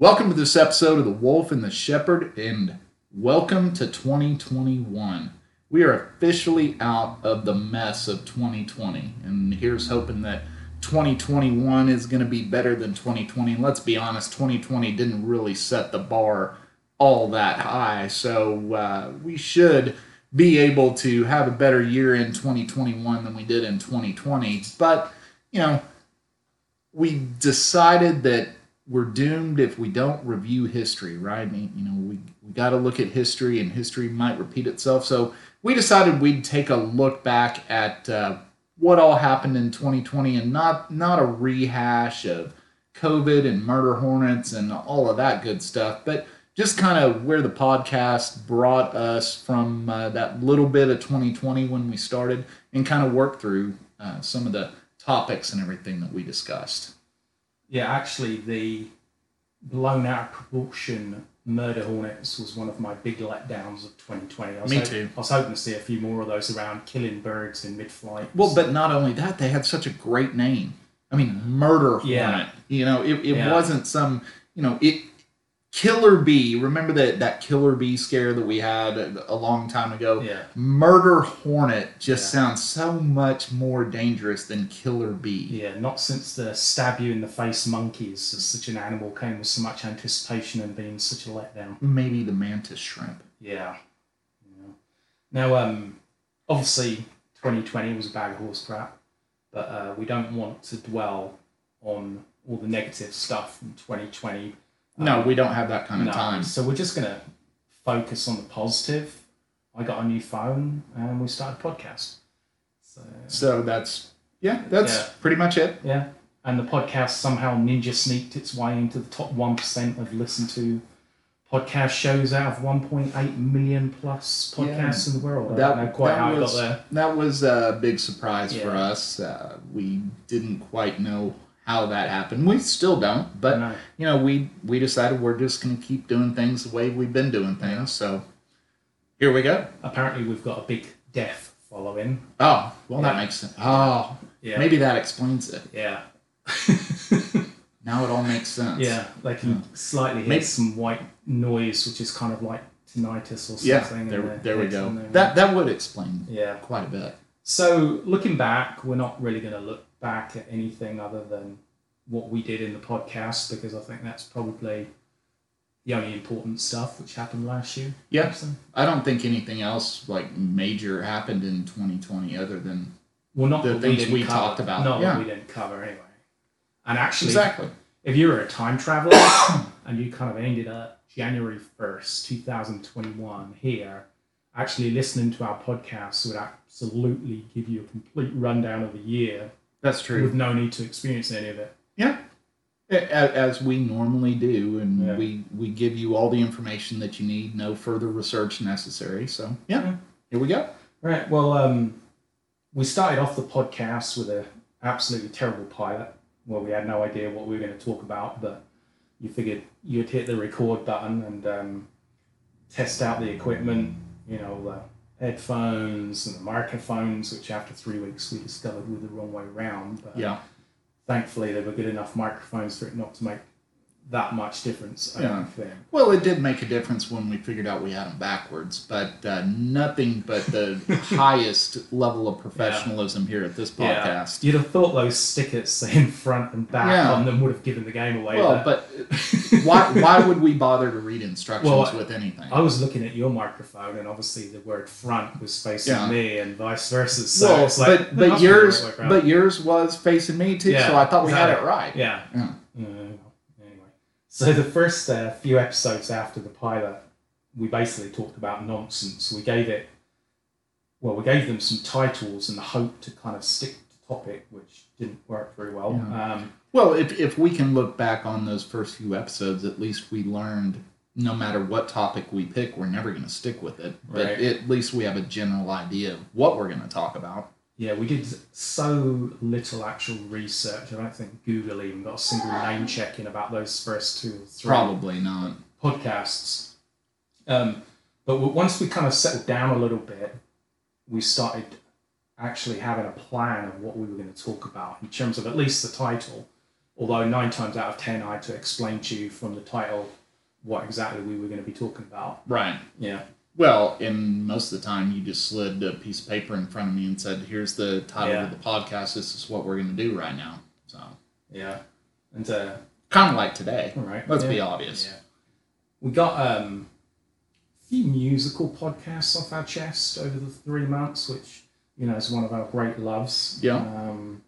Welcome to this episode of The Wolf and the Shepherd, and welcome to 2021. We are officially out of the mess of 2020, and here's hoping that 2021 is going to be better than 2020. And let's be honest, 2020 didn't really set the bar all that high, so uh, we should be able to have a better year in 2021 than we did in 2020. But, you know, we decided that we're doomed if we don't review history, right? I mean, you know, we, we got to look at history, and history might repeat itself. So we decided we'd take a look back at uh, what all happened in 2020, and not not a rehash of COVID and murder hornets and all of that good stuff, but just kind of where the podcast brought us from uh, that little bit of 2020 when we started, and kind of work through uh, some of the topics and everything that we discussed. Yeah, actually, the blown out of proportion Murder Hornets was one of my big letdowns of 2020. I was Me hop- too. I was hoping to see a few more of those around killing birds in mid flight. Well, but not only that, they had such a great name. I mean, Murder Hornet. Yeah. You know, it, it Yeah. wasn't some, you know, it Killer Bee. Remember that that Killer Bee scare that we had a, a long time ago? Yeah. Murder Hornet just Yeah. sounds so much more dangerous than Killer Bee. Yeah, not since the stab you in the face monkeys as such an animal came with so much anticipation and being such a letdown. Maybe the mantis shrimp. Yeah. yeah. Now, um, obviously, 2020 was a bag of horse crap, but uh, we don't want to dwell on all the negative stuff from 2020. No, Um, we don't have that kind of No, time. So we're just gonna focus on the positive. I got a new phone and we started a podcast. So So that's yeah, that's Yeah. pretty much it. yeah, and the podcast somehow ninja sneaked its way into the top one percent of listened to podcast shows out of 1.8 million plus podcasts in the world. That, don't know quite that how was, it got there. That was a big surprise for us. Uh, we didn't quite know how that happened. We still don't, but No. you know, we we decided we're just going to keep doing things the way we've been doing things. So here we go. Apparently, we've got a big death following. Oh, well, that makes sense. Oh, Yeah, maybe that explains it. yeah. Now it all makes sense. Yeah, they can hmm. slightly hear Maybe- some white noise, which is kind of like tinnitus or something. in there, their there we go. That that would explain yeah. quite a bit. So looking back, we're not really going to look back at anything other than what we did in the podcast because I think that's probably the only important stuff which happened last year. Yeah. So- I don't think anything else like major happened in 2020 other than Well, not The things we cover. talked about, Not yeah. we didn't cover anyway. And actually, exactly. if you were a time traveler and you kind of ended up January 1st, 2021 here, actually listening to our podcast would absolutely give you a complete rundown of the year That's true. with no need to experience any of it. Yeah. As we normally do, and Yeah. we, we give you all the information that you need, no further research necessary. So, yeah, Yeah. here we go. Right. Well, um, we started off the podcast with a absolutely terrible pilot where we had no idea what we were going to talk about, but you figured you'd hit the record button and um, test out the equipment, you know, the headphones and the microphones, which after three weeks we discovered were the wrong way around. But Yeah. thankfully, they were good enough microphones for it not to make that much difference. I Yeah. don't think. Well, it did make a difference when we figured out we had them backwards, but uh, nothing but the highest level of professionalism here at this podcast. You'd have thought those stickers saying front and back Yeah. on them would have given the game away. Well, but why, why would we bother to read instructions Well, with anything? I was looking at your microphone, and obviously the word front was facing Yeah. me, and vice versa. So well, it's like, but but must be the yours right way around." but yours was facing me too, Yeah, so I thought we had it right. yeah. So the first uh, few episodes after the pilot, we basically talked about nonsense. We gave it, well, we gave them some titles in the hope to kind of stick to topic, which didn't work very well. Yeah. Um, Well, if, if we can look back on those first few episodes, at least we learned no matter what topic we pick, we're never going to stick with it. But Right. at least we have a general idea of what we're going to talk about. Yeah, we did so little actual research. I don't think Google even got a single name check in about those first two or three Probably not. podcasts. Um, but once we kind of settled down a little bit, we started actually having a plan of what we were going to talk about in terms of at least the title Although nine times out of ten, I had to explain to you from the title what exactly we were going to be talking about. Right. Yeah. Well, and most of the time you just slid a piece of paper in front of me and said, "Here's the title Yeah. of the podcast. This is what we're going to do right now." So Yeah. And uh, kind of like today. right? Let's yeah. be obvious. Yeah. We got um, a few musical podcasts off our chest over the three months, which you know is one of our great loves. Yeah. Um,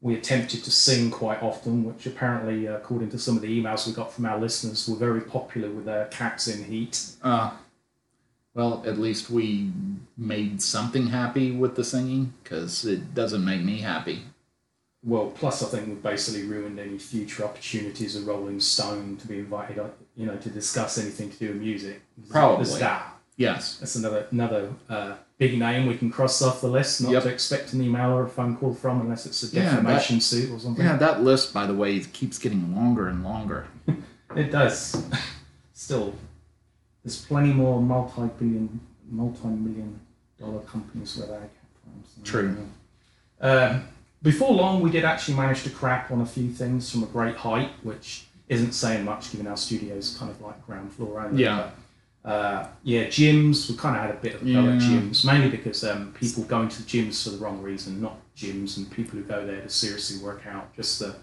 we attempted to sing quite often, which apparently, uh, according to some of the emails we got from our listeners, were very popular with uh, Cats in Heat. Uh, well, at least we made something happy with the singing because it doesn't make me happy. Well, plus I think we've basically ruined any future opportunities of Rolling Stone to be invited, you know, to discuss anything to do with music. Probably. There's that. Yes. That's another another uh, big name we can cross off the list. Not Yep. to expect an email or a phone call from unless it's a Yeah, that- defamation suit or something. Yeah, that list, by the way, keeps getting longer and longer. It does. Still, there's plenty more multi-billion, multi-million dollar companies where they get from. so, True. Um, before long, we did actually manage to crap on a few things from a great height, which isn't saying much given our studio's kind of like ground floor only. Yeah. But, uh, yeah, gyms. We kind of had a bit of a go at gyms, mainly because um, people going to the gyms for the wrong reason, not gyms and people who go there to seriously work out. Just the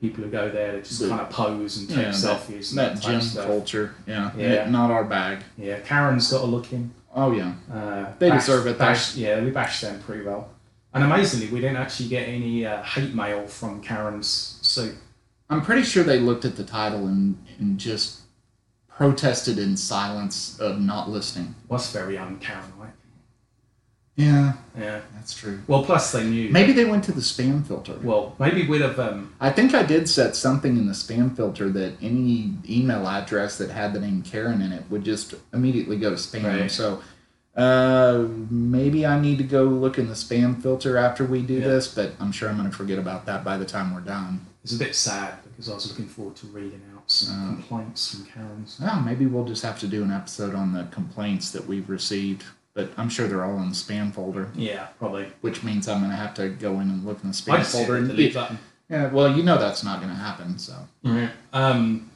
people who go there to just kind of pose and take Yeah, that, selfies. and that type gym culture. Yeah. Yeah. Not our bag. Yeah, Karen's got a look in. Oh, yeah. Uh, They deserve it. Bash, yeah, we bashed them pretty well. And amazingly, we didn't actually get any uh, hate mail from Karen's suit. I'm pretty sure they looked at the title and, and just protested in silence of not listening. Was very un-Karen-like. Yeah, Yeah. that's true. Well, plus they knew. Maybe they went to the spam filter. Well, maybe we'd have. Um, I think I did set something in the spam filter that any email address that had the name Karen in it would just immediately go to spam. Right. So uh, maybe I need to go look in the spam filter after we do Yeah. this, but I'm sure I'm going to forget about that by the time we're done. it's a bit sad because I was looking forward to reading out some Oh. complaints from Karen's. Well, maybe we'll just have to do an episode on the complaints that we've received, but I'm sure they're all in the spam folder, Yeah, probably. which means I'm going to have to go in and look in the spam folder. And delete button. yeah, well, you know that's not going to happen, so. Um,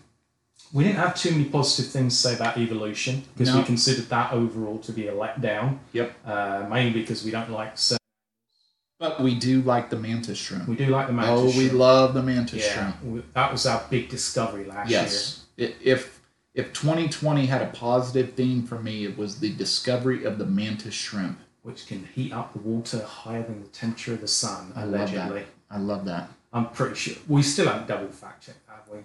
we didn't have too many positive things to say about evolution because we considered that overall to be a letdown. Yep. Uh, mainly because we don't like. certain- But we do like the mantis shrimp. We do like the mantis oh, we shrimp. love the mantis Yeah, shrimp. we- that was our big discovery last year. Yes. If if 2020 had a positive theme for me, it was the discovery of the mantis shrimp. which can heat up the water higher than the temperature of the sun, I love allegedly. that. I love that. I'm pretty sure. We still haven't double fact checked, have we?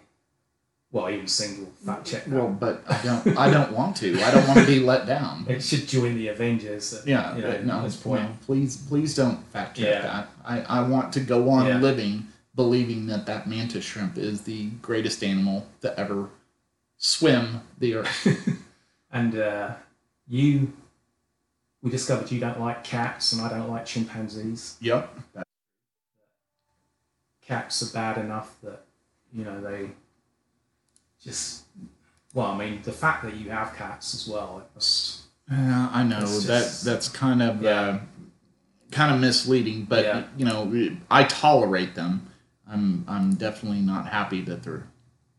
Well, even single fact check. Well, but I don't. I don't want to. I don't want to be let down. it should join the Avengers. At, Yeah. you know, no. at this point. no, please, please don't fact check Yeah. that. I, I want to go on Yeah. living believing that that mantis shrimp is the greatest animal to ever swim the earth. And uh, you, we discovered you don't like cats, and I don't like chimpanzees. yep. Cats are bad enough that you know they just. Well, I mean, the fact that you have cats as well, it must. Yeah, I know It's that that's kind of Yeah. uh, kind of misleading, but Yeah. you know, I tolerate them. I'm I'm definitely not happy that they're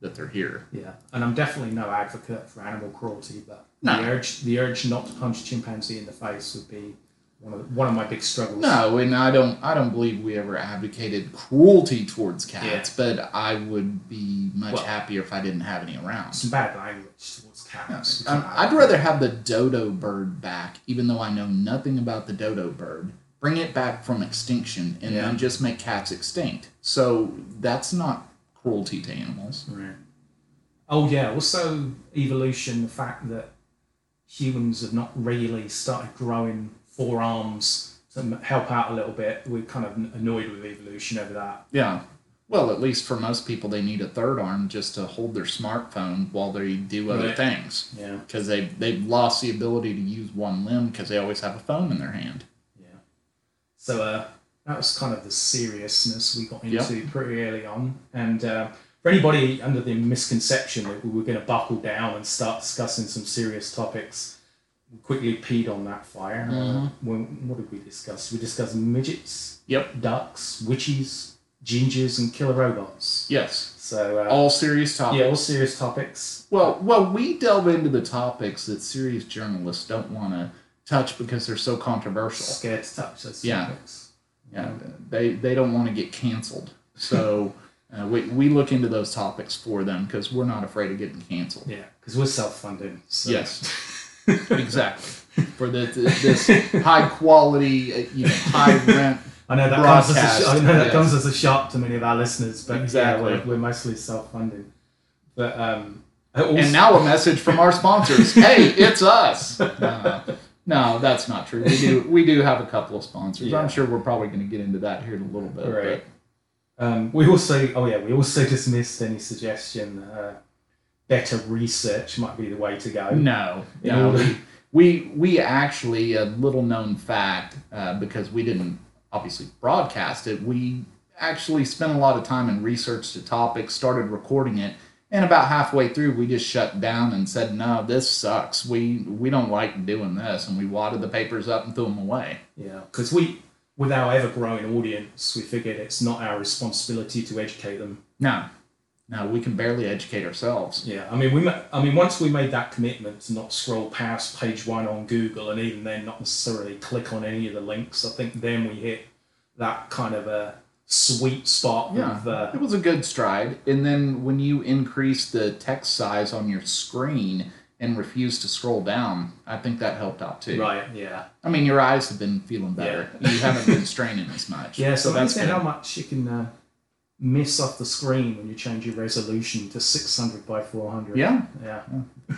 that they're here. Yeah, and I'm definitely no advocate for animal cruelty, but No. the urge the urge not to punch a chimpanzee in the face would be one of one of my big struggles. No, and I don't I don't believe we ever advocated cruelty towards cats, but I would be much Well- happier if I didn't have any around. some bad language towards cats. Um, I'd rather have the dodo bird back, even though I know nothing about the dodo bird. Bring it back from extinction and Yeah. then just make cats extinct. So that's not cruelty to animals. Right. Oh yeah. Also, evolution. The fact that humans have not really started growing forearms to help out a little bit. We're kind of annoyed with evolution over that. Yeah. Well, at least for most people, they need a third arm just to hold their smartphone while they do other Right. things. Yeah. Because they, they've lost the ability to use one limb because they always have a phone in their hand. Yeah. So uh, that was kind of the seriousness we got Yep. into pretty early on. And uh, for anybody under the misconception that we were going to buckle down and start discussing some serious topics, we quickly peed on that fire. Uh, Mhm. when, what did we discuss? We discussed midgets, Yep. ducks, witches, gingers and killer robots. Yes. So uh, All serious topics. yeah, all serious topics. Well, well, we delve into the topics that serious journalists don't want to touch because they're so controversial. Scared to touch those Yeah. topics. Yeah, they they don't want to get canceled. So uh, we we look into those topics for them because we're not afraid of getting canceled. Yeah, because we're self-funding. So. Yes, exactly. For the, this high quality, uh, you know, high rent. I know that comes as a, sh- I know that yes. comes as a shock to many of our listeners, but Exactly. yeah, we're, we're mostly self-funding. But um, also, And now a message from our sponsors. hey, it's us. Uh, no, that's not true. We do we do have a couple of sponsors. Yeah. I'm sure we're probably going to get into that here in a little bit. Right. Um, we also, oh yeah, we also dismissed any suggestion uh, better research might be the way to go. no, In no. order- We, we we actually a little known fact uh, because we didn't obviously broadcast it. We actually spent a lot of time and researched the topic, started recording it, and about halfway through, we just shut down and said, "No, this sucks. We we don't like doing this," and we wadded the papers up and threw them away. Yeah, because we, with our ever-growing audience, we figured it's not our responsibility to educate them. No, no, we can barely educate ourselves. Yeah, I mean, we, I mean, once we made that commitment to not scroll past page one on Google, and even then, not necessarily click on any of the links, I think then we hit that kind of a sweet spot Yeah, of uh, it was a good stride. And then when you increase the text size on your screen and refuse to scroll down, I think that helped out too. right. Yeah, I mean, your eyes have been feeling better. Yeah. You haven't been straining as much. yeah. So, that's that's good. how much you can uh, miss off the screen when you change your resolution to 600 by 400. Yeah, yeah.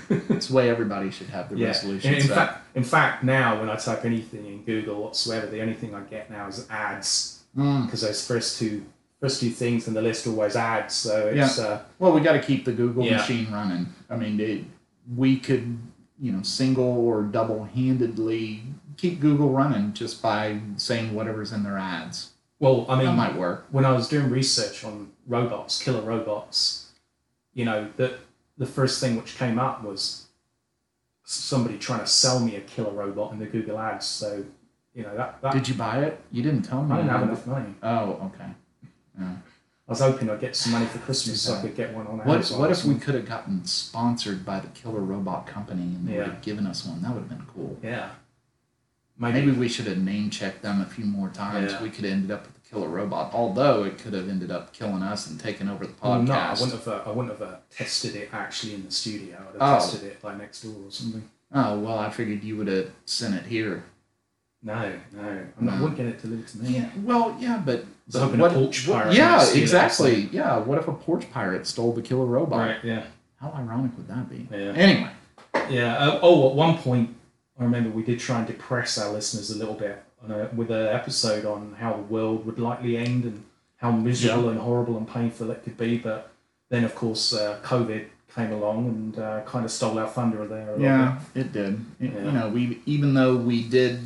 it's the way everybody should have the Yeah. resolution. In, in set. fact, in fact, now when I type anything in Google whatsoever, the only thing I get now is ads Mm. because those first two first two things in the list always ads. So it's uh, Well, we got to keep the Google Yeah. machine running. I mean, it, we could, you know, single or double handedly keep Google running just by saying whatever's in their ads. well, I mean, That might work. when I was doing research on robots, killer robots, you know, the the first thing which came up was somebody trying to sell me a killer robot in the Google ads. So, you know, that, that Did you buy it? You didn't tell me. I didn't have enough money. Oh, okay. Yeah. I was hoping I'd get some money for Christmas so I could get one on What, Amazon. what or if we something. could have gotten sponsored by the Killer Robot Company and they Yeah. would have given us one? That would have been cool. Yeah. Maybe we should have name checked them a few more times. Yeah. We could have ended up with the Killer Robot, although it could have ended up killing us and taking over the Well, podcast. no, I wouldn't have. Uh, I wouldn't have uh, tested it actually in the studio. I'd have Oh. tested it by next door or something. Oh well, I figured you would have sent it here. No, no, I'm not. Wouldn't get it delivered to me. Yeah, well, yeah, but So hoping a what, porch what- yeah, steal it exactly. Yeah, what if a porch pirate stole the killer robot? Right. Yeah. How ironic would that be? Yeah. Anyway, Yeah. Uh, oh, at one point, I remember we did try and depress our listeners a little bit on a, with an episode on how the world would likely end and how miserable and horrible and painful it could be. But then, of course, uh, COVID came along and uh, kind of stole our thunder there. Yeah, it did. It- Yeah. You know, we even though we did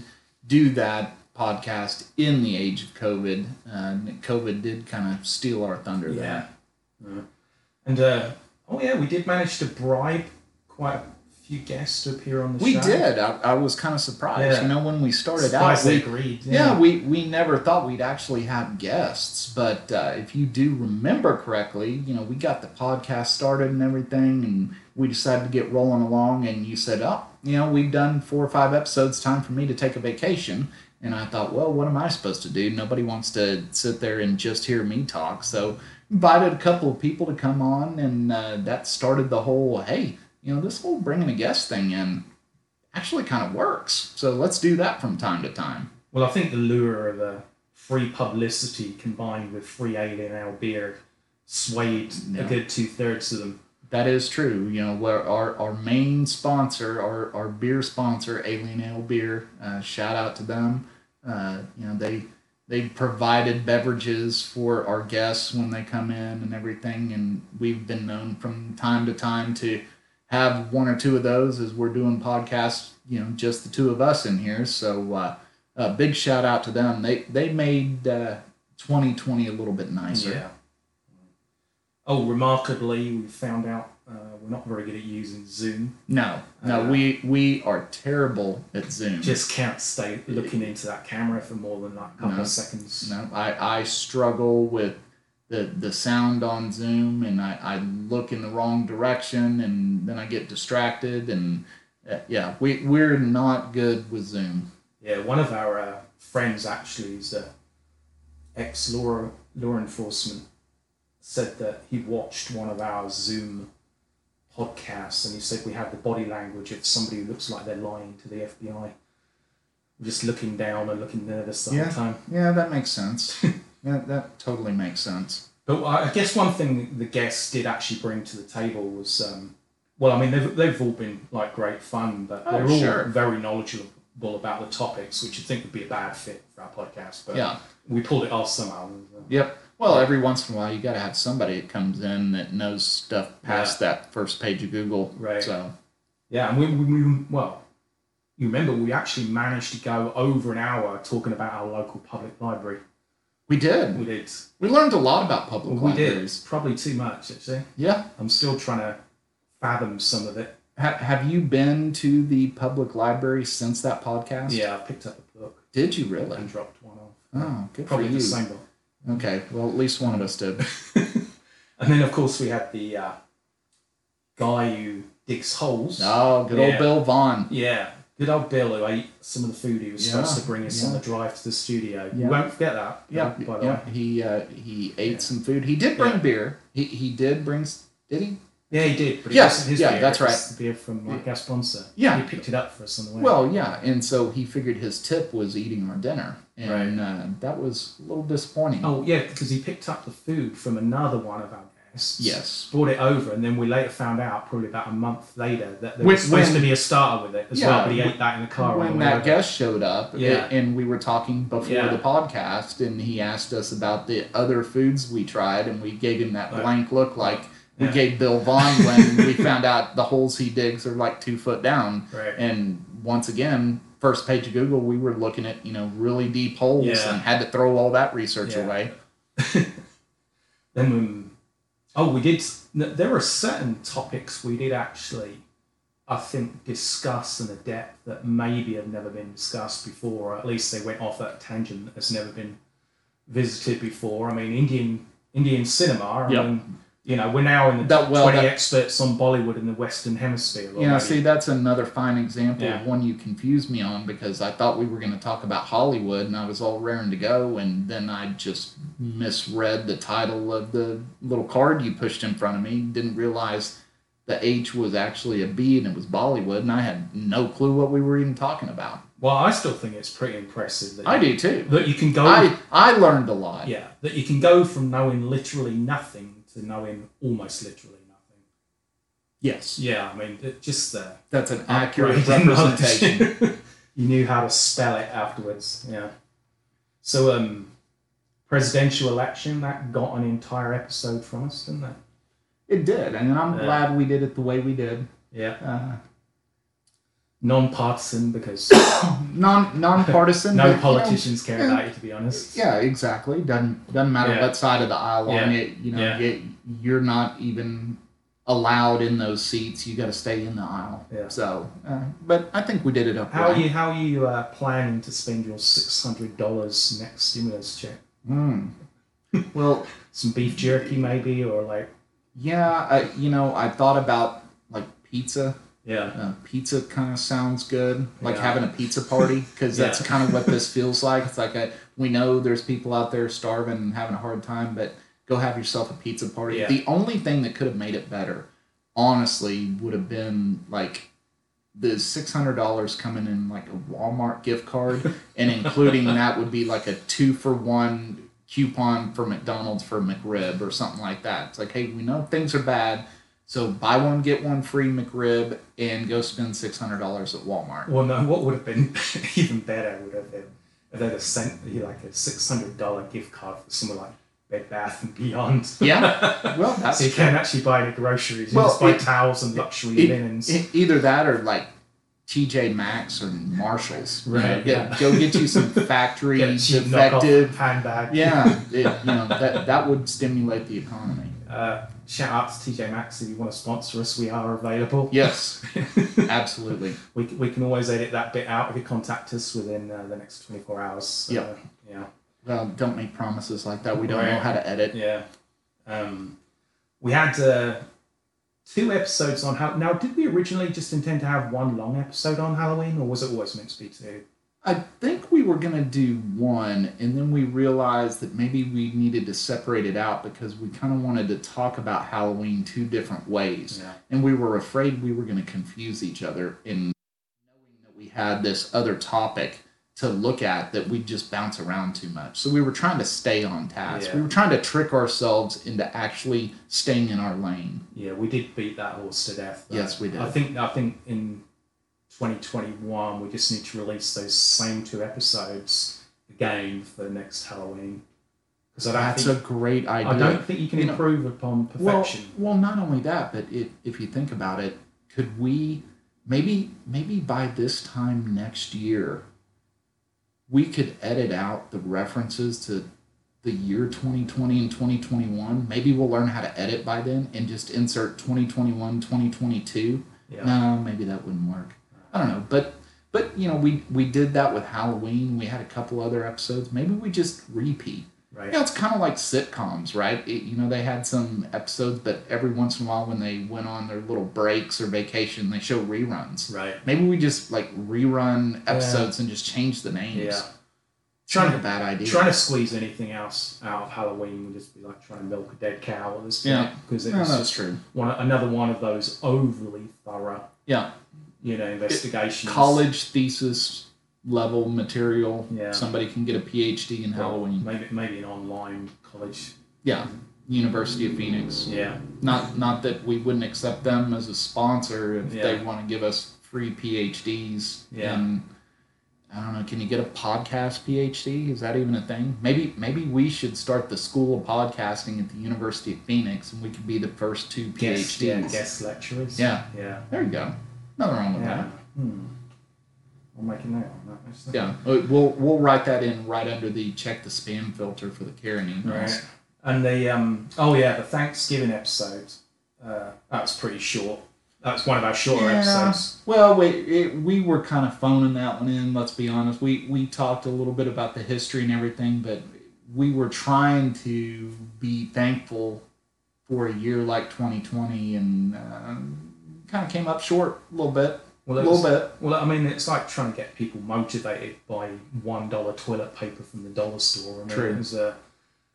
do that podcast in the age of COVID, uh, COVID did kind of steal our thunder bit. there. Yeah. Yeah. And uh, oh yeah, we did manage to bribe quite a few guests to appear on the We show. did. I, I was kind of surprised. Yeah. You know, when we started Surprised out, we, agreed. Yeah, we, we never thought we'd actually have guests, but uh, if you do remember correctly, you know, we got the podcast started and everything, and we decided to get rolling along, and you said, oh, you know, we've done four or five episodes, time for me to take a vacation. And I thought, well, what am I supposed to do? Nobody wants to sit there and just hear me talk. So invited a couple of people to come on, and uh, that started the whole, hey, you know, this whole bringing a guest thing in actually kind of works. So let's do that from time to time. Well, I think the lure of uh, free publicity combined with free alien ale beer swayed a good two thirds of them. That is true. You know, our, our main sponsor, our, our beer sponsor, Alien Ale Beer, uh, shout out to them. Uh, you know, they they provided beverages for our guests when they come in and everything, and we've been known from time to time to have one or two of those as we're doing podcasts. You know, just the two of us in here. So, uh, a big shout out to them. They they made uh, 2020 a little bit nicer. Oh, remarkably, we found out uh, we're not very good at using Zoom. No, no, Uh, we we are terrible at Zoom. Just can't stay looking into that camera for more than like a couple No. of seconds. no, I I struggle with the the sound on Zoom, and I, I look in the wrong direction, and then I get distracted, and uh, yeah, we we're not good with Zoom. Yeah, one of our uh, friends actually is a ex law law enforcement said that he watched one of our Zoom podcasts and he said we have the body language of somebody who looks like they're lying to the FBI. Just looking down and looking nervous the Yeah. whole time. Yeah, that makes sense. yeah, that totally makes sense. But I I guess one thing the guests did actually bring to the table was, um, well, I mean, they've, they've all been like great fun, but Oh, they're all sure. very knowledgeable about the topics, which you think would be a bad fit for our podcast. But Yeah. we pulled it off somehow. Yep. Well, every once in a while, you got to have somebody that comes in that knows stuff past that first page of Google. Right. So Yeah, and we, we, we well, you remember we actually managed to go over an hour talking about our local public library. we did. We did. We learned a lot about public libraries. we did. libraries. Probably too much, actually. Yeah. I'm still trying to fathom some of it. Ha- have you been to the public library since that podcast? Yeah, I picked up a book Did you really? and dropped one off. Oh, good Probably for the same book. Okay. Well, at least one of us did. And then, of course, we had the uh, guy who digs holes. Oh, good old Bill Vaughn. Yeah, good old Bill who ate some of the food he was Yeah, supposed to bring us on the drive to the studio. Yeah. You won't forget that. Yeah, by the yeah. way. He uh, he ate Yeah. some food. He did bring Yeah. beer. He he did bring. Did he? Yeah, he did. But it Yeah, his yeah, beer. that's right. The beer from like, our sponsor. Yeah. he picked it up for us on the way. Well, yeah, and so he figured his tip was eating our dinner, and uh, that was a little disappointing. oh yeah, because he picked up the food from another one of our guests. Yes. Brought it over, and then we later found out, probably about a month later, that there When- was supposed when- to be a starter with it as Yeah, well. But he ate that in the car. when the that over. guest showed up, Yeah. a- and we were talking before Yeah. the podcast, and he asked us about the other foods we tried, and we gave him that Right. blank look like we Yeah. gave Bill Vaughn when we found out the holes he digs are like two foot down. Right. And once again, first page of Google, we were looking at you know really deep holes Yeah. and had to throw all that research Yeah. away. Then, we, oh, we did. There were certain topics we did actually, I think, discuss in a depth that maybe have never been discussed before, or at least they went off that tangent that's never been visited before. I mean, Indian Indian cinema. I Yep. mean, you know, we're now in the That- well, twenty that- experts on Bollywood in the Western Hemisphere. Yeah, already. see, that's another fine example Yeah. of one you confused me on because I thought we were going to talk about Hollywood and I was all raring to go, and then I just misread the title of the little card you pushed in front of me. Didn't realize the H was actually a B and it was Bollywood, and I had no clue what we were even talking about. Well, I still think it's pretty impressive that I you, do too. that you can go. I I learned a lot. yeah, that you can go from knowing literally nothing to knowing almost literally nothing. Yes, Yeah, I mean, it, just the that's an accurate upgrade in knowledge. representation. you knew how to spell it afterwards. Yeah. So, um, presidential election that got an entire episode from us, didn't it? it did, and I'm Yeah. glad we did it the way we did. Yeah. Uh, Non-partisan because non nonpartisan. but, no you know, politicians care yeah. about you, to be honest. Yeah, exactly. Doesn't doesn't matter Yeah. what side of the aisle on it. You know, Yeah. you, you're not even allowed in those seats. You got to stay in the aisle. Yeah. So, uh, but I think we did it up How are you? How are you uh, planning to spend your six hundred dollars next stimulus check? Mm. Well, Some beef jerky, maybe, or like yeah. I, you know, I thought about like pizza. Yeah, Uh, pizza kind of sounds good, like Yeah. having a pizza party, because that's Yeah. kind of what this feels like. It's like a, we know there's people out there starving and having a hard time, but go have yourself a pizza party. Yeah. The only thing that could have made it better, honestly, would have been like the six hundred dollars coming in like a Walmart gift card, and including that would be like a two for one coupon for McDonald's for McRib or something like that. It's like, hey, we know things are bad. So buy one get one free McRib and go spend six hundred dollars at Walmart. Well, no. What would have been even better would have been if they'd have sent you like a six hundred dollar gift card for somewhere like Bed Bath and Beyond. Yeah, well, that's so you can't actually buy the groceries. You Well, just buy it- towels and luxury E- linens. e- either that or like TJ Maxx or Marshalls. You know, Right, get, yeah. Go get you some factory Get a cheap defective. handbag. Yeah, it, you know that that would stimulate the economy. Uh, shout out to TJ Maxx if you want to sponsor us. We are available. Yes, absolutely. we, we can always edit that bit out if you contact us within uh, the next 24 hours. So, Yep. Yeah. Well, don't make promises like that. We don't know how to edit. Yeah. Um, we had uh, two episodes on how. Now, did we originally just intend to have one long episode on Halloween, or was it always meant to be two? I think we were going to do one, and then we realized that maybe we needed to separate it out because we kind of wanted to talk about Halloween two different ways. Yeah. And we were afraid we were going to confuse each other in knowing that we had this other topic to look at that we'd just bounce around too much. So we were trying to stay on task. Yeah. We were trying to trick ourselves into actually staying in our lane. Yeah, we did beat that horse to death. Yes, we did. I think I think in 2021 we just need to release those same two episodes again for the next Halloween because I don't That's think a great idea. I don't think you can You know, improve upon perfection. well, not only that, but if, if you think about it, could we maybe maybe by this time next year we could edit out the references to the year 2020 and 2021 maybe we'll learn how to edit by then and just insert 2021 2022 yeah. no maybe that wouldn't work i don't know but but you know we we did that with halloween we had a couple other episodes maybe we just repeat Right. you know, it's kind of like sitcoms, right? It, you know, they had some episodes, but every once in a while, when they went on their little breaks or vacation, they show reruns. Right. Maybe we just like rerun episodes and just change the names. Yeah. It's not a bad idea. Trying to squeeze anything else out of Halloween would just be like trying to milk a dead cow at this point Yeah. because it No, was that's true. one another one of those overly thorough, Yeah, you know, investigations. college thesis level material. Yeah. Somebody can get a PhD in Well, Halloween. Maybe maybe an online college. Yeah, University of Phoenix. Yeah. Not not that we wouldn't accept them as a sponsor if they want to give us free PhDs. Yeah. And I don't know, can you get a podcast PhD? Is that even a thing? Maybe maybe we should start the School of Podcasting at the University of Phoenix and we could be the first two PhDs. Guest, yeah, guest lecturers. Yeah. Yeah. There you go. Nothing wrong with Yeah. that. Hmm. I'll make a note on that. next. Yeah. Uh, We'll we'll write that in right under the check the spam filter for the Karen emails. Right. And the um oh yeah, the Thanksgiving episode. Uh, that was pretty short. That's one of our shorter Yeah. episodes. Well, we it, we were kind of phoning that one in. Let's be honest. We we talked a little bit about the history and everything, but we were trying to be thankful for a year like 2020, and uh, kind of came up short a little bit. Well, A little was- bit. Well, I mean, it's like trying to get people motivated by one dollar toilet paper from the dollar store. I mean, True. It was, uh,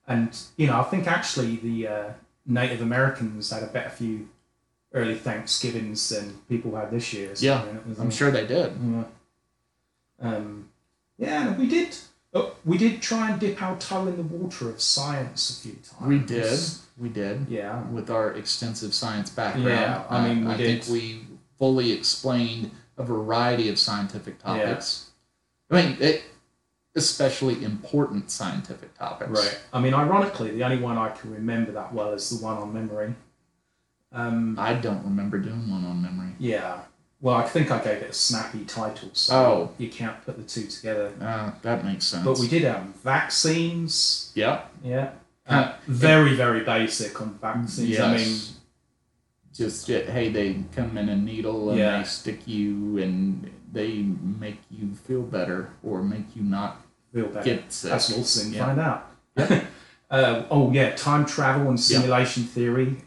and you know, I think actually the uh, Native Americans had a better few early Thanksgivings than people had this year. So, Yeah, I mean, it was, I'm uh, sure they did. Yeah. Um, yeah, we did. Oh, we did try and dip our toe in the water of science a few times. We did. We did. Yeah. With our extensive science background. Yeah, I mean, we I think we fully explained a variety of scientific topics. I mean, it, especially important scientific topics. Right. I mean, ironically, the only one I can remember that well is the one on memory. Um, I don't remember doing one on memory. yeah. Well, I think I gave it a snappy title, so Oh. you can't put the two together. Uh, that makes sense. But we did um, vaccines. Yeah. Yeah. Uh, Uh, very, very basic on vaccines. Yes. I mean, just hey, they come in a needle and Yeah. they stick you and they make you feel better or make you not feel better. get sick. As we'll soon Yeah. find out. uh, oh yeah, time travel and simulation theory.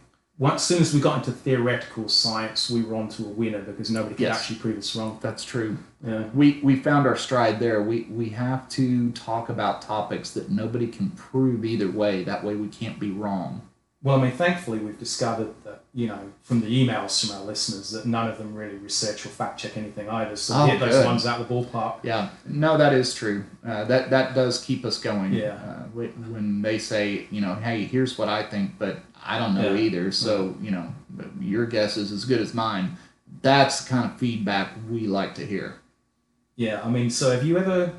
Once soon as we got into theoretical science, we were on to a winner because nobody could Yes. actually prove us wrong. That's true. Yeah. We we found our stride there. We we have to talk about topics that nobody can prove either way. That way we can't be wrong. Well, I mean, thankfully, we've discovered that, you know, from the emails from our listeners, that none of them really research or fact check anything either. So Oh, those good. ones out the ballpark. Yeah, no, that is true. Uh, that that does keep us going. Yeah. Uh, when they say, you know, hey, here's what I think, but I don't know Yeah. either. So you know, your guess is as good as mine. That's the kind of feedback we like to hear. Yeah, I mean, so have you ever,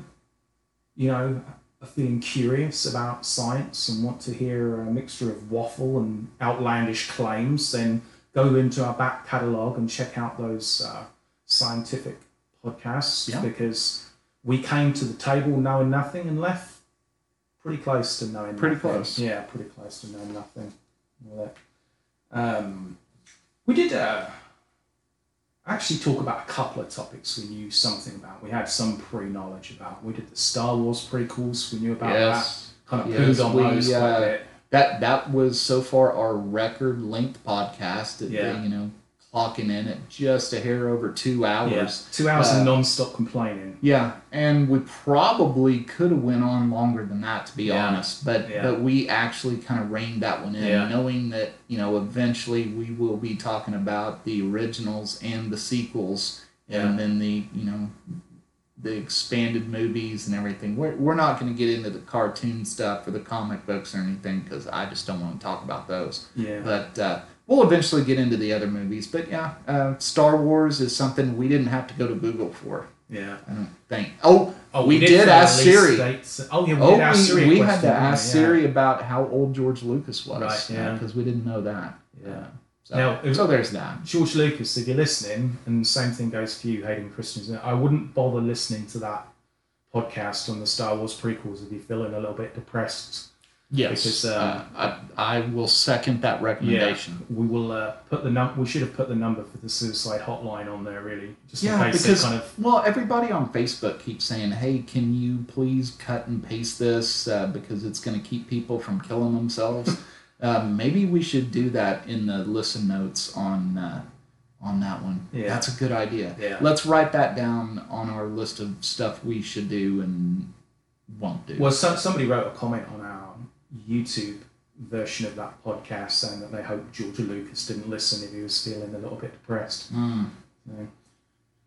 you know, feeling curious about science and want to hear a mixture of waffle and outlandish claims, then go into our back catalogue and check out those uh, scientific podcasts Yeah. because we came to the table knowing nothing and left pretty close to knowing Pretty nothing. close. Yeah, pretty close to knowing nothing. Um, we did uh, actually talk about a couple of topics we knew something about. We had some pre-knowledge about. We did the Star Wars prequels. We knew about that. Kind of Yes, pooed on we, those uh, that that was so far our record length podcast. Yeah. You know, clocking in at just a hair over two hours. Yeah. Two hours Uh, of non-stop complaining. Yeah, and we probably could have went on longer than that, to be Yeah. honest. But Yeah. but we actually kind of reined that one in, knowing that you know eventually we will be talking about the originals and the sequels, and then the you know the expanded movies and everything. We're we're not going to get into the cartoon stuff or the comic books or anything because I just don't want to talk about those. Yeah. But uh, we'll eventually get into the other movies. But yeah, uh, Star Wars is something we didn't have to go to Google for. yeah. I don't think. Oh, Oh, we, did, for ask Siri. dates. Oh yeah, we Oh, did ask Siri. we, we had to ask Yeah. Siri about how old George Lucas was. Right, yeah. Because we didn't know that. Yeah. So, Now, so there's that. George Lucas, if you're listening, and the same thing goes for you, Hayden Christensen, I wouldn't bother listening to that podcast on the Star Wars prequels if you're feeling a little bit depressed. Yes. Because, uh, um, I, I will second that recommendation. We will uh, put the num. We should have put the number for the suicide hotline on there, really, just Yeah, in case because they kind of. well, everybody on Facebook keeps saying, "Hey, can you please cut and paste this uh, because it's going to keep people from killing themselves." um, maybe we should do that in the listen notes on uh, on that one. Yeah. That's a good idea. Yeah. Let's write that down on our list of stuff we should do and won't do. Well, so, somebody wrote a comment on our YouTube version of that podcast saying that they hope George Lucas didn't listen if he was feeling a little bit depressed. Mm, So,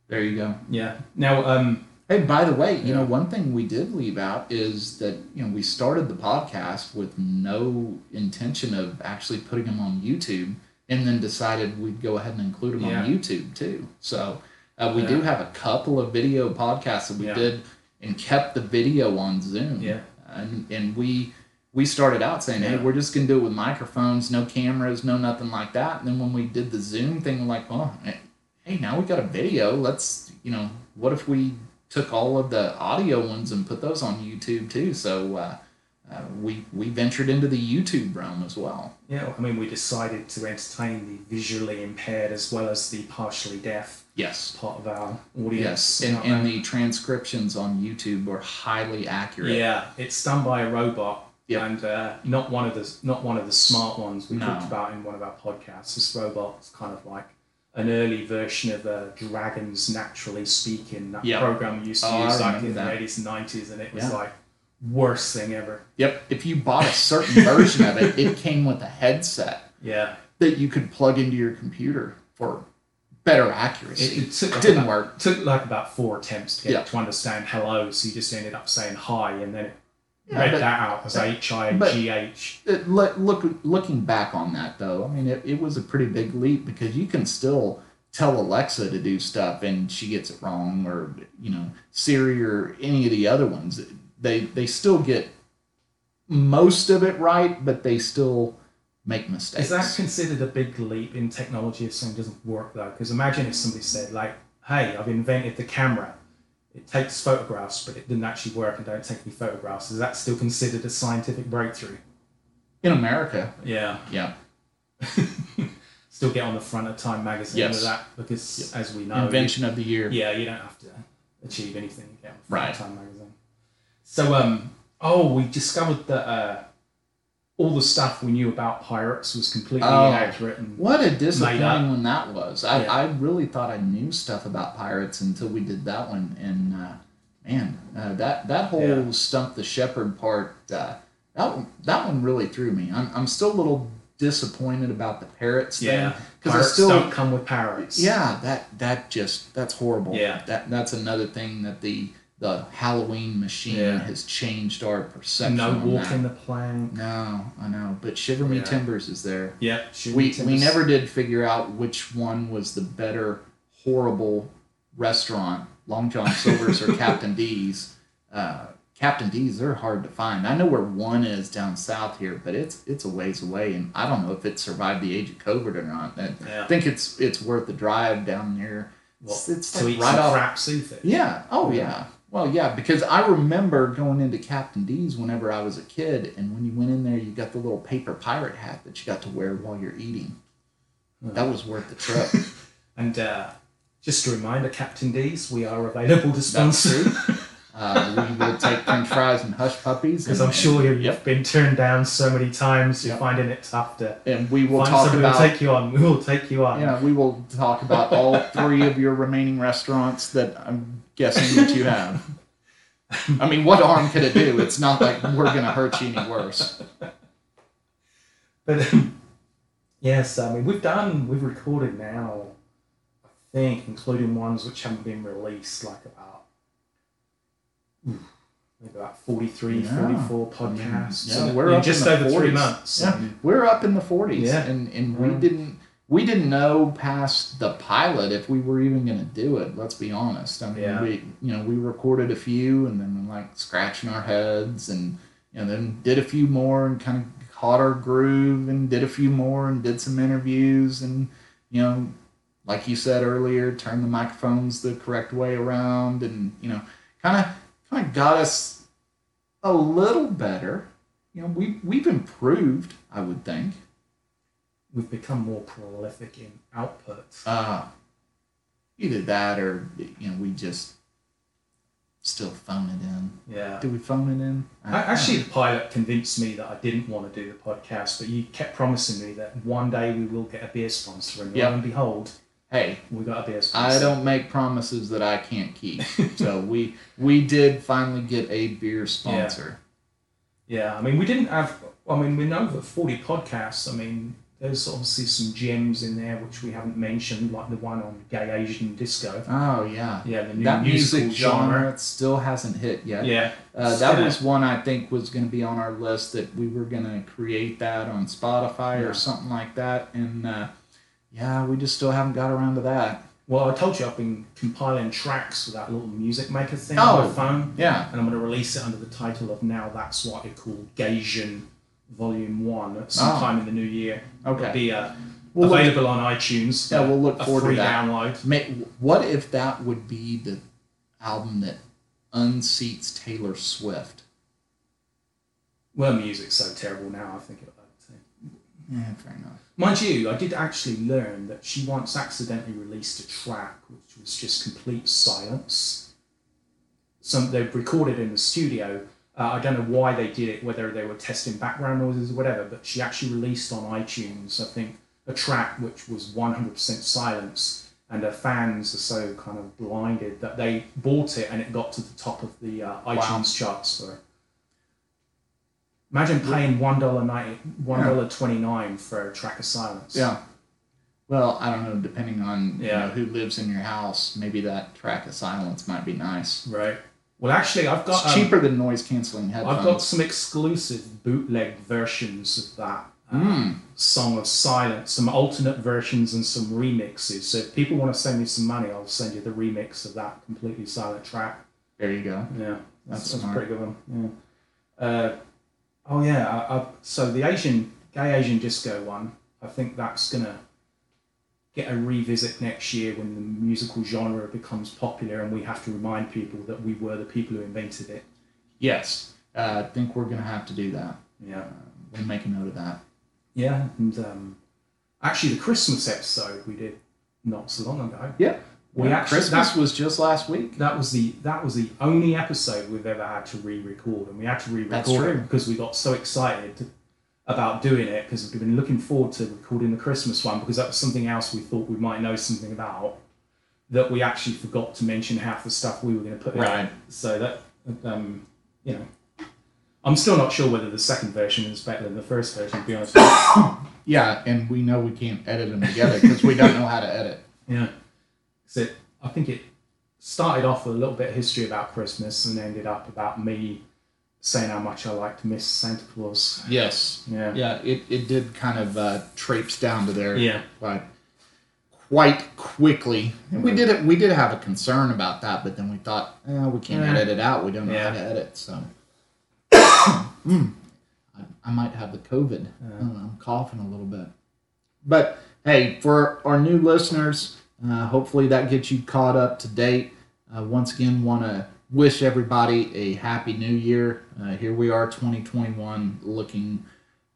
there you go. yeah. Now, um, Hey, by the way, you Yeah. know, one thing we did leave out is that, you know, we started the podcast with no intention of actually putting them on YouTube and then decided we'd go ahead and include them Yeah. on YouTube too. So uh, we Yeah. do have a couple of video podcasts that we did and kept the video on Zoom. Yeah. And, and we we started out saying, hey, we're just going to do it with microphones, no cameras, no nothing like that. And then when we did the Zoom thing, we're like, well, hey, now we got a video. Let's, you know, what if we took all of the audio ones and put those on YouTube too? So uh, uh, we we ventured into the YouTube realm as well. yeah, I mean, we decided to entertain the visually impaired as well as the partially deaf Yes. part of our audience. Yes, and, and the transcriptions on YouTube were highly accurate. yeah, it's done by a robot. Yep. And uh, not one of the not one of the smart ones we No. talked about in one of our podcasts. This robot's kind of like an early version of uh, Dragons Naturally Speaking, that Yeah. program we used to Oh, use like in that. the eighties and nineties, and it was Yeah. like worst thing ever. Yep. If you bought a certain version of it, it came with a headset Yeah, that you could plug into your computer for better accuracy. it took Didn't about, work. Took like about four attempts to get Yeah. to understand hello, so you just ended up saying hi, and then it Yeah, read but- that out as H I G H. Look, look, looking back on that though, I mean, it, it was a pretty big leap because you can still tell Alexa to do stuff and she gets it wrong, or you know, Siri or any of the other ones. They they still get most of it right, but they still make mistakes. Is that considered a big leap in technology if something doesn't work though? Because imagine if somebody said like, "Hey, I've invented the camera. It takes photographs, but it didn't actually work and don't take any photographs." Is that still considered a scientific breakthrough? in America? Yeah. Yeah, Still get on the front of Time magazine Yes. with that because, as we know, invention of the year. Yeah, you don't have to achieve anything to get on the front Right. Time magazine. So, um, oh, we discovered that uh, all the stuff we knew about pirates was completely Oh. inaccurate and What a disappointing one that was. I, Yeah. I really thought I knew stuff about pirates until we did that one, and uh, man, uh, that that whole Yeah. stump the shepherd part, uh, that one, that one really threw me. I'm, I'm still a little disappointed about the parrots yeah, thing because I still don't come with parrots. yeah that that just that's horrible. Yeah. that that's another thing that the the Halloween machine Yeah. has changed our perception. no on walking the plank. No, I know, but Shiver Me Yeah. Timbers is there Yeah, we, we never did figure out which one was the better horrible restaurant long john silver's or captain d's uh, captain d's they're hard to find i know where one is down south here but it's it's a ways away and i don't know if it survived the age of covid or not i Yeah. think it's it's worth the drive down there What, it's, it's to like eat right some off crap seafood. yeah. Oh, yeah. Well, yeah, because I remember going into Captain D's whenever I was a kid, and when you went in there, you got the little paper pirate hat that you got to wear while you're eating. That was worth the trip. And uh, just a reminder, Captain D's, we are available to sponsor. Uh, we will take French fries and hush puppies. Because I'm sure you've Yep. been turned down so many times, you're Yep. finding it tough to And we will find talk somebody We'll take you on. We will take you on. Yeah, we will talk about all three of your remaining restaurants that I'm guessing that you have. I mean, what harm could it do? It's not like we're gonna hurt you any worse. But um, yes, I mean we've done we've recorded now, I think, including ones which haven't been released, like about ooh, maybe about 43, Yeah. 44 podcasts. Yeah, in- we're in up just in the over three months. Yeah, And we're up in the 40s, Yeah. and and we didn't we didn't know past the pilot if we were even gonna do it. Let's be honest. I mean, Yeah. we you know we recorded a few and then like scratching our heads and and then did a few more and kind of caught our groove and did a few more and did some interviews and you know like you said earlier turned the microphones the correct way around and you know kind of kind of got us a little better you know we we've improved i would think we've become more prolific in output. uh either that or you know we just still phone it in yeah. do we phone it in I- Actually, the pilot convinced me that I didn't want to do the podcast, but you kept promising me that one day we will get a beer sponsor, and Yep. lo and behold, hey we got this. I don't make promises that I can't keep. so we we did finally get a beer sponsor. Yeah, I mean, we didn't have. I mean, we know that forty podcasts. I mean, there's obviously some gems in there which we haven't mentioned, like the one on gay Asian disco. Oh yeah. Yeah, the new that music genre still hasn't hit yet. Yeah, Uh, that was one I think was going to be on our list that we were going to create that on Spotify Yeah. or something like that. And uh, yeah, we just still haven't got around to that. Well, I told you I've been compiling tracks with that little music maker thing Oh. on my phone, Yeah. and I'm going to release it under the title of Now That's What It Called Gaysian Volume One at sometime in the new year. Okay. It'll be uh, We'll look- available on iTunes. Yeah, we'll look forward to free that. download. May, what if that would be the album that unseats Taylor Swift? Well, music's so terrible now. I think it. Yeah, fair enough. Mind you, I did actually learn that she once accidentally released a track which was just complete silence. Some they recorded in the studio. Uh, I don't know why they did it, whether they were testing background noises or whatever. But she actually released on iTunes, I think, a track which was one hundred percent silence, and her fans are so kind of blinded that they bought it and it got to the top of the uh, iTunes charts for. Imagine paying one dollar ninety, one dollar twenty nine for a track of silence. Yeah. Well, I don't know. Depending on you know, who lives in your house, maybe that track of silence might be nice. Right. Well, actually, I've got It's um, cheaper than noise canceling headphones. I've got some exclusive bootleg versions of that Mm. song of silence, some alternate versions and some remixes. So if people want to send me some money, I'll send you the remix of that completely silent track. There you go. Yeah, That's that's, that's a pretty good one. Yeah. Uh, oh yeah. I, I, so the Asian gay Asian disco one, I think that's gonna get a revisit next year when the musical genre becomes popular and we have to remind people that we were the people who invented it. Yes, uh, I think we're gonna have to do that. Yeah. Uh, we'll make a note of that. Yeah, and um, actually the Christmas episode we did not so long ago. Yeah. We Yeah, actually Christmas that, was just last week. that was the that was the only episode we've ever had to re-record, and we had to re-record it because we got so excited about doing it because we've been looking forward to recording the Christmas one because that was something else we thought we might know something about that we actually forgot to mention half the stuff we were going to put in. Right. So that um, you know. I'm still not sure whether the second version is better than the first version, to be honest. with you. Yeah, and we know we can't edit them together because we don't know how to edit. Yeah. So I think it started off with a little bit of history about Christmas and ended up about me saying how much I like to miss Santa Claus. Yes. Yeah. Yeah, it, it did kind of uh, traipse down to there. Yeah. But quite quickly, and we did it. We did have a concern about that, but then we thought, eh, we can't Yeah. edit it out. We don't know Yeah. how to edit, so. Mm. I, I might have the COVID. I don't know, I'm coughing a little bit. But hey, for our new listeners, uh, hopefully that gets you caught up to date. Uh, once again, want to wish everybody a happy new year. Uh, here we are, 2021, looking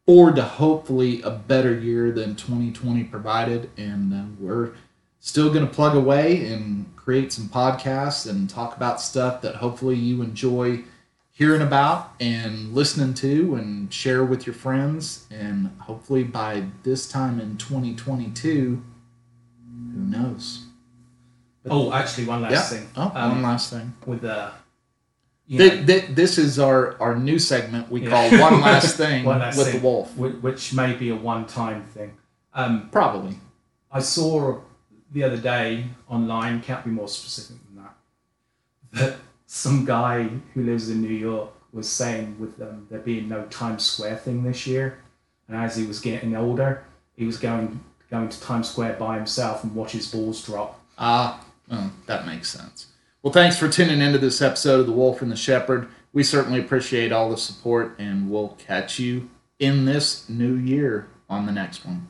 forward to hopefully a better year than 2020 provided, and uh, we're still going to plug away and create some podcasts and talk about stuff that hopefully you enjoy hearing about and listening to and share with your friends. And hopefully by this time in 2022, who knows? Oh, actually, one last yeah. thing. Oh, Um, one last thing. with the. You Th- th- this is our, our new segment we Yeah. call One Last Thing One Last with Thing. the Wolf. which may be a one-time thing. Um, Probably. I saw the other day online, can't be more specific than that, that some guy who lives in New York was saying with um, there being no Times Square thing this year, and as he was getting older, he was going going to Times Square by himself and watch his balls drop. Ah, oh, that makes sense. Well, thanks for tuning into this episode of The Wolf and the Shepherd. We certainly appreciate all the support, and we'll catch you in this new year on the next one.